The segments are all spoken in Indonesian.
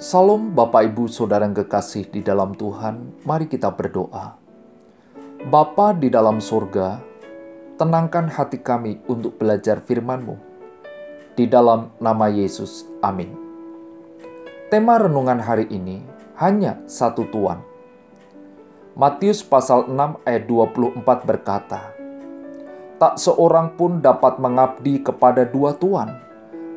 Salam Bapak Ibu Saudara yang kekasih di dalam Tuhan, mari kita berdoa. Bapa di dalam surga, tenangkan hati kami untuk belajar firman-Mu. Di dalam nama Yesus, amin. Tema renungan hari ini hanya satu Tuhan. Matius pasal 6 ayat 24 berkata, Tak seorang pun dapat mengabdi kepada dua Tuhan,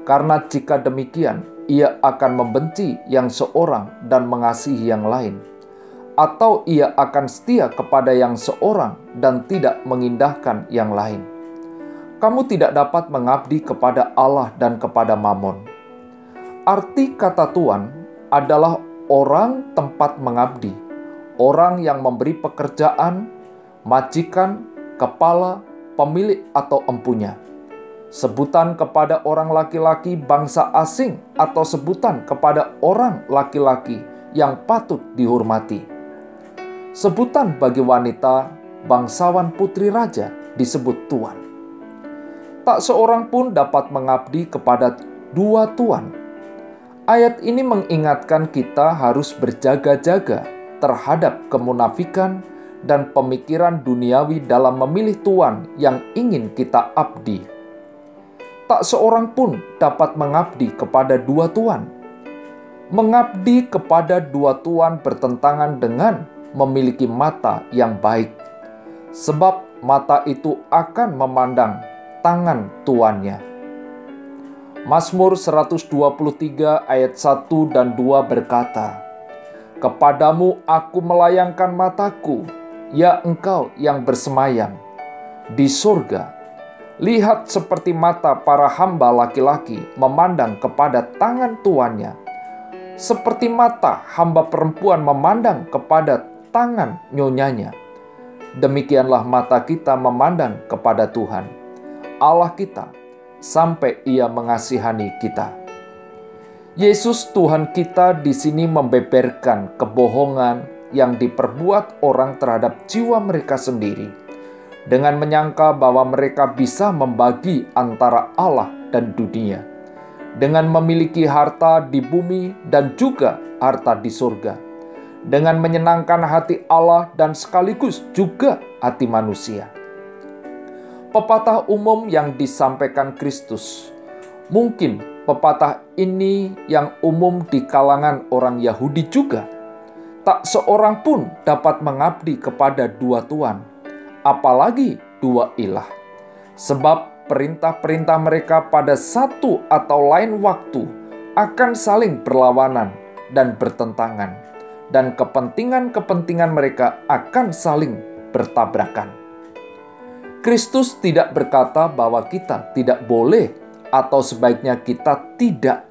karena jika demikian ia akan membenci yang seorang dan mengasihi yang lain, atau ia akan setia kepada yang seorang dan tidak mengindahkan yang lain. Kamu tidak dapat mengabdi kepada Allah dan kepada Mammon. Arti kata Tuhan adalah orang tempat mengabdi, orang yang memberi pekerjaan, majikan, kepala, pemilik atau empunya sebutan kepada orang laki-laki bangsa asing atau sebutan kepada orang laki-laki yang patut dihormati. Sebutan bagi wanita bangsawan putri raja disebut tuan. Tak seorang pun dapat mengabdi kepada dua tuan. Ayat ini mengingatkan kita harus berjaga-jaga terhadap kemunafikan dan pemikiran duniawi dalam memilih tuan yang ingin kita abdi tak seorang pun dapat mengabdi kepada dua tuan. Mengabdi kepada dua tuan bertentangan dengan memiliki mata yang baik, sebab mata itu akan memandang tangan tuannya. Mazmur 123 ayat 1 dan 2 berkata, Kepadamu aku melayangkan mataku, ya engkau yang bersemayam di surga Lihat seperti mata para hamba laki-laki memandang kepada tangan tuannya, seperti mata hamba perempuan memandang kepada tangan nyonyanya. Demikianlah mata kita memandang kepada Tuhan, Allah kita, sampai Ia mengasihani kita. Yesus Tuhan kita di sini membeberkan kebohongan yang diperbuat orang terhadap jiwa mereka sendiri dengan menyangka bahwa mereka bisa membagi antara Allah dan dunia, dengan memiliki harta di bumi dan juga harta di surga, dengan menyenangkan hati Allah dan sekaligus juga hati manusia. Pepatah umum yang disampaikan Kristus mungkin pepatah ini yang umum di kalangan orang Yahudi juga. Tak seorang pun dapat mengabdi kepada dua tuan apalagi dua ilah. Sebab perintah-perintah mereka pada satu atau lain waktu akan saling berlawanan dan bertentangan, dan kepentingan-kepentingan mereka akan saling bertabrakan. Kristus tidak berkata bahwa kita tidak boleh atau sebaiknya kita tidak,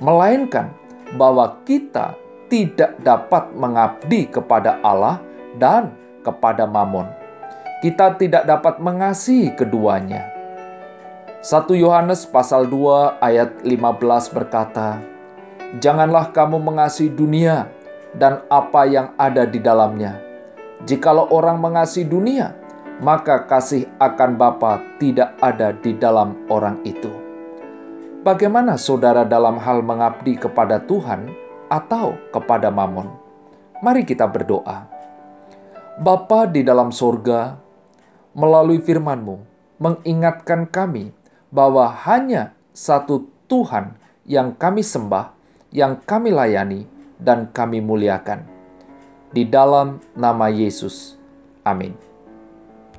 melainkan bahwa kita tidak dapat mengabdi kepada Allah dan kepada Mammon kita tidak dapat mengasihi keduanya. 1 Yohanes pasal 2 ayat 15 berkata, Janganlah kamu mengasihi dunia dan apa yang ada di dalamnya. Jikalau orang mengasihi dunia, maka kasih akan Bapa tidak ada di dalam orang itu. Bagaimana saudara dalam hal mengabdi kepada Tuhan atau kepada Mammon? Mari kita berdoa. Bapa di dalam sorga, melalui firman-Mu mengingatkan kami bahwa hanya satu Tuhan yang kami sembah, yang kami layani, dan kami muliakan. Di dalam nama Yesus. Amin.